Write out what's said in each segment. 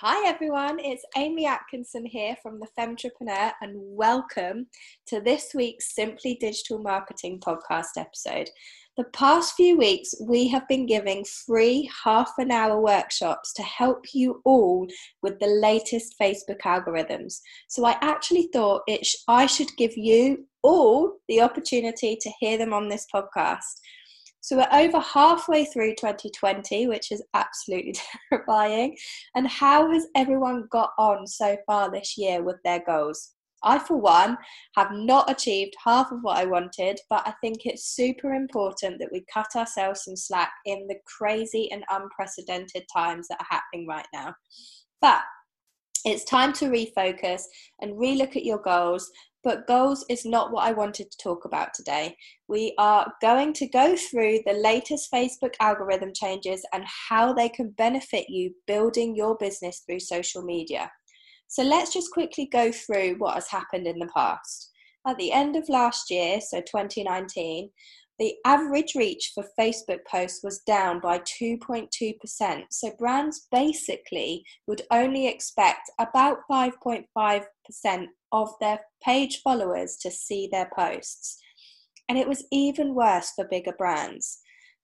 Hi everyone, it's Amy Atkinson here from The Femtrepreneur and welcome to this week's Simply Digital Marketing podcast episode. The past few weeks, we have been giving free half an hour workshops to help you all with the latest Facebook algorithms. So I actually thought it sh- I should give you all the opportunity to hear them on this podcast. So we're over halfway through 2020, which is absolutely terrifying. And how has everyone got on so far this year with their goals? I, for one, have not achieved half of what I wanted, but I think it's super important that we cut ourselves some slack in the crazy and unprecedented times that are happening right now. But it's time to refocus and relook at your goals but goals is not what I wanted to talk about today. We are going to go through the latest Facebook algorithm changes and how they can benefit you building your business through social media. So let's just quickly go through what has happened in the past. At the end of last year, so 2019, the average reach for Facebook posts was down by 2.2%. So brands basically would only expect about 5.5% of their page followers to see their posts. And it was even worse for bigger brands.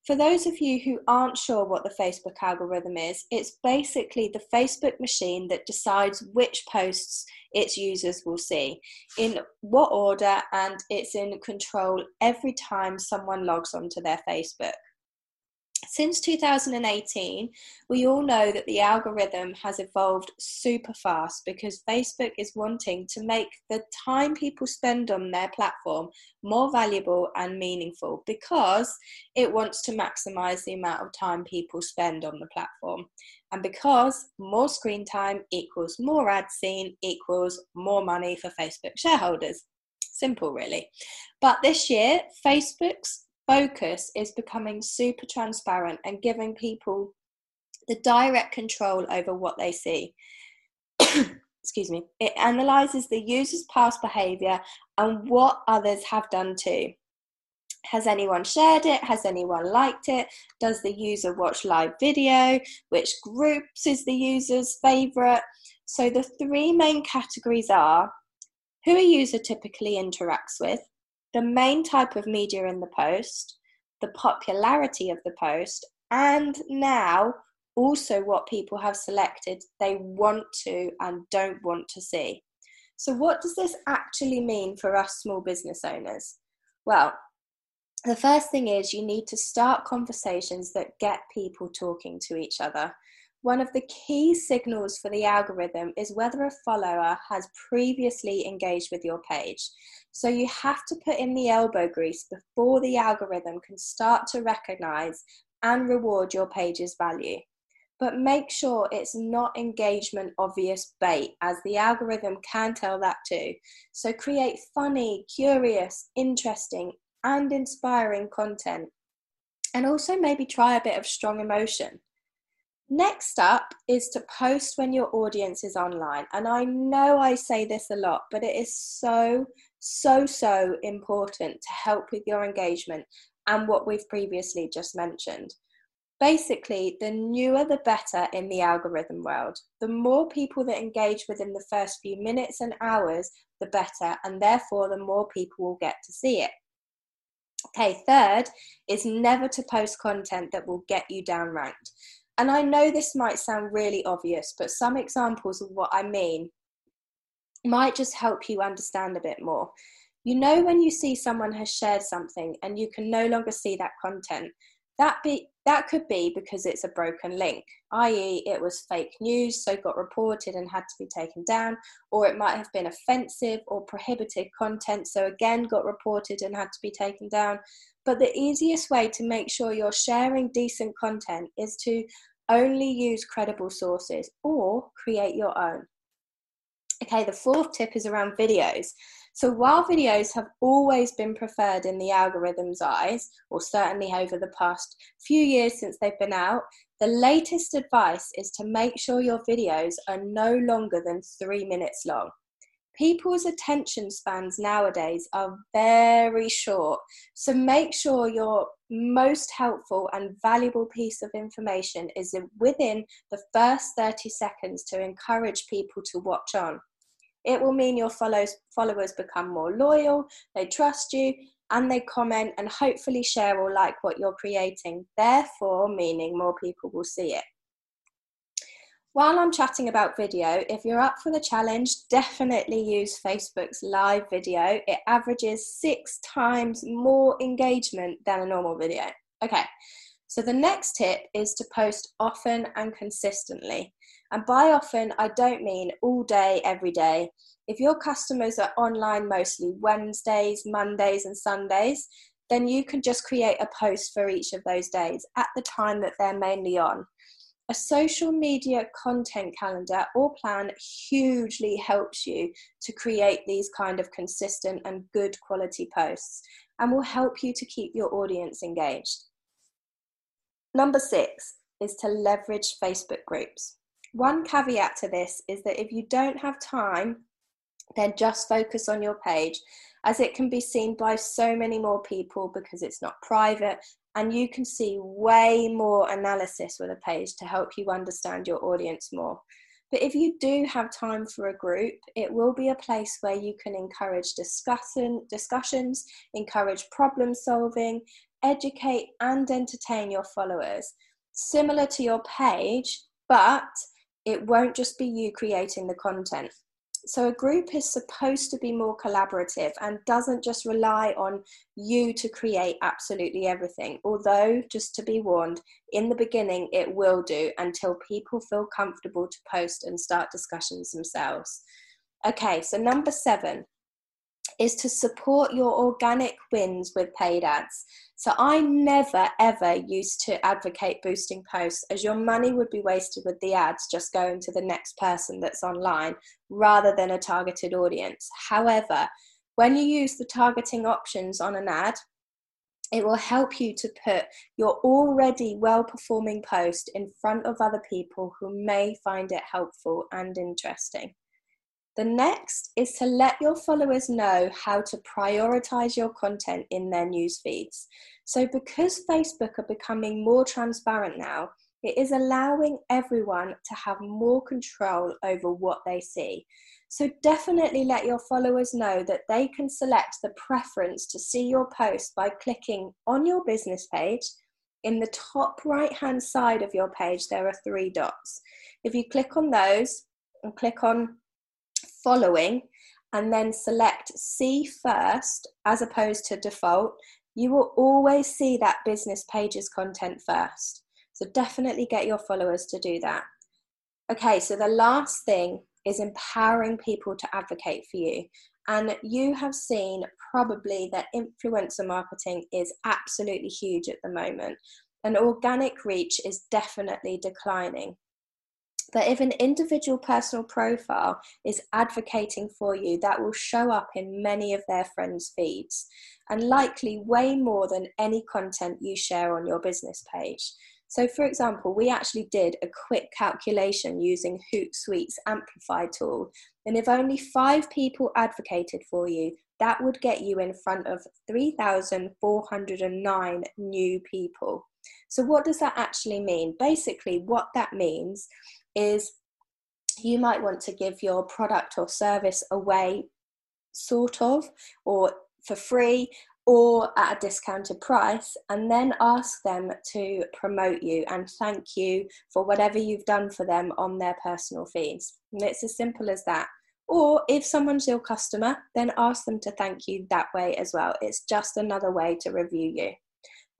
For those of you who aren't sure what the Facebook algorithm is, it's basically the Facebook machine that decides which posts its users will see, in what order, and it's in control every time someone logs onto their Facebook. Since 2018, we all know that the algorithm has evolved super fast because Facebook is wanting to make the time people spend on their platform more valuable and meaningful because it wants to maximize the amount of time people spend on the platform. And because more screen time equals more ad seen equals more money for Facebook shareholders. Simple, really. But this year, Facebook's focus is becoming super transparent and giving people the direct control over what they see. Excuse me. It analyzes the user's past behavior and what others have done too. Has anyone shared it? Has anyone liked it? Does the user watch live video? Which groups is the user's favorite? So, the three main categories are who a user typically interacts with, the main type of media in the post, the popularity of the post, and now also what people have selected they want to and don't want to see. So, what does this actually mean for us small business owners? Well, the first thing is you need to start conversations that get people talking to each other. One of the key signals for the algorithm is whether a follower has previously engaged with your page. So you have to put in the elbow grease before the algorithm can start to recognize and reward your page's value. But make sure it's not engagement obvious bait, as the algorithm can tell that too. So create funny, curious, interesting, and inspiring content. And also maybe try a bit of strong emotion. Next up is to post when your audience is online. And I know I say this a lot, but it is so, so, so important to help with your engagement and what we've previously just mentioned. Basically, the newer the better in the algorithm world. The more people that engage within the first few minutes and hours, the better, and therefore the more people will get to see it. Okay, third is never to post content that will get you down ranked. And I know this might sound really obvious, but some examples of what I mean might just help you understand a bit more. You know, when you see someone has shared something and you can no longer see that content, that be that could be because it's a broken link, i.e., it was fake news, so got reported and had to be taken down, or it might have been offensive or prohibited content, so again got reported and had to be taken down. But the easiest way to make sure you're sharing decent content is to only use credible sources or create your own. Okay, the fourth tip is around videos. So while videos have always been preferred in the algorithm's eyes, or certainly over the past few years since they've been out, the latest advice is to make sure your videos are no longer than three minutes long. People's attention spans nowadays are very short. So make sure your most helpful and valuable piece of information is within the first 30 seconds to encourage people to watch on. It will mean your follows, followers become more loyal, they trust you, and they comment and hopefully share or like what you're creating, therefore, meaning more people will see it. While I'm chatting about video, if you're up for the challenge, definitely use Facebook's live video. It averages six times more engagement than a normal video. Okay, so the next tip is to post often and consistently. And by often, I don't mean all day, every day. If your customers are online mostly Wednesdays, Mondays, and Sundays, then you can just create a post for each of those days at the time that they're mainly on. A social media content calendar or plan hugely helps you to create these kind of consistent and good quality posts and will help you to keep your audience engaged. Number six is to leverage Facebook groups. One caveat to this is that if you don't have time, then just focus on your page as it can be seen by so many more people because it's not private and you can see way more analysis with a page to help you understand your audience more. But if you do have time for a group, it will be a place where you can encourage discussion, discussions, encourage problem solving, educate and entertain your followers. Similar to your page, but it won't just be you creating the content. So a group is supposed to be more collaborative and doesn't just rely on you to create absolutely everything. Although, just to be warned, in the beginning it will do until people feel comfortable to post and start discussions themselves. Okay, so number seven is to support your organic wins with paid ads. So I never ever used to advocate boosting posts as your money would be wasted with the ads just going to the next person that's online rather than a targeted audience. However, when you use the targeting options on an ad, it will help you to put your already well performing post in front of other people who may find it helpful and interesting. The next is to let your followers know how to prioritize your content in their news feeds. So, because Facebook are becoming more transparent now, it is allowing everyone to have more control over what they see. So, definitely let your followers know that they can select the preference to see your post by clicking on your business page. In the top right hand side of your page, there are three dots. If you click on those and click on following and then select see first as opposed to default, you will always see that business page's content first. So definitely get your followers to do that. Okay, so the last thing is empowering people to advocate for you. And you have seen probably that influencer marketing is absolutely huge at the moment, and organic reach is definitely declining. But if an individual personal profile is advocating for you, that will show up in many of their friends' feeds, and likely way more than any content you share on your business page. So, for example, we actually did a quick calculation using Hootsuite's Amplify tool, and if only five people advocated for you, that would get you in front of 3,409 new people. So, what does that actually mean? Basically, what that means is you might want to give your product or service away, sort of, or for free, or at a discounted price, and then ask them to promote you and thank you for whatever you've done for them on their personal feeds. And it's as simple as that. Or if someone's your customer, then ask them to thank you that way as well. It's just another way to review you.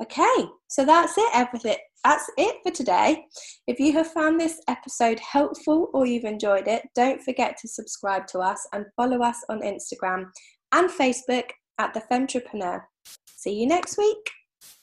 Okay, so that's it, everything. That's it for today. If you have found this episode helpful or you've enjoyed it, don't forget to subscribe to us and follow us on Instagram and Facebook at The Femtrepreneur. See you next week.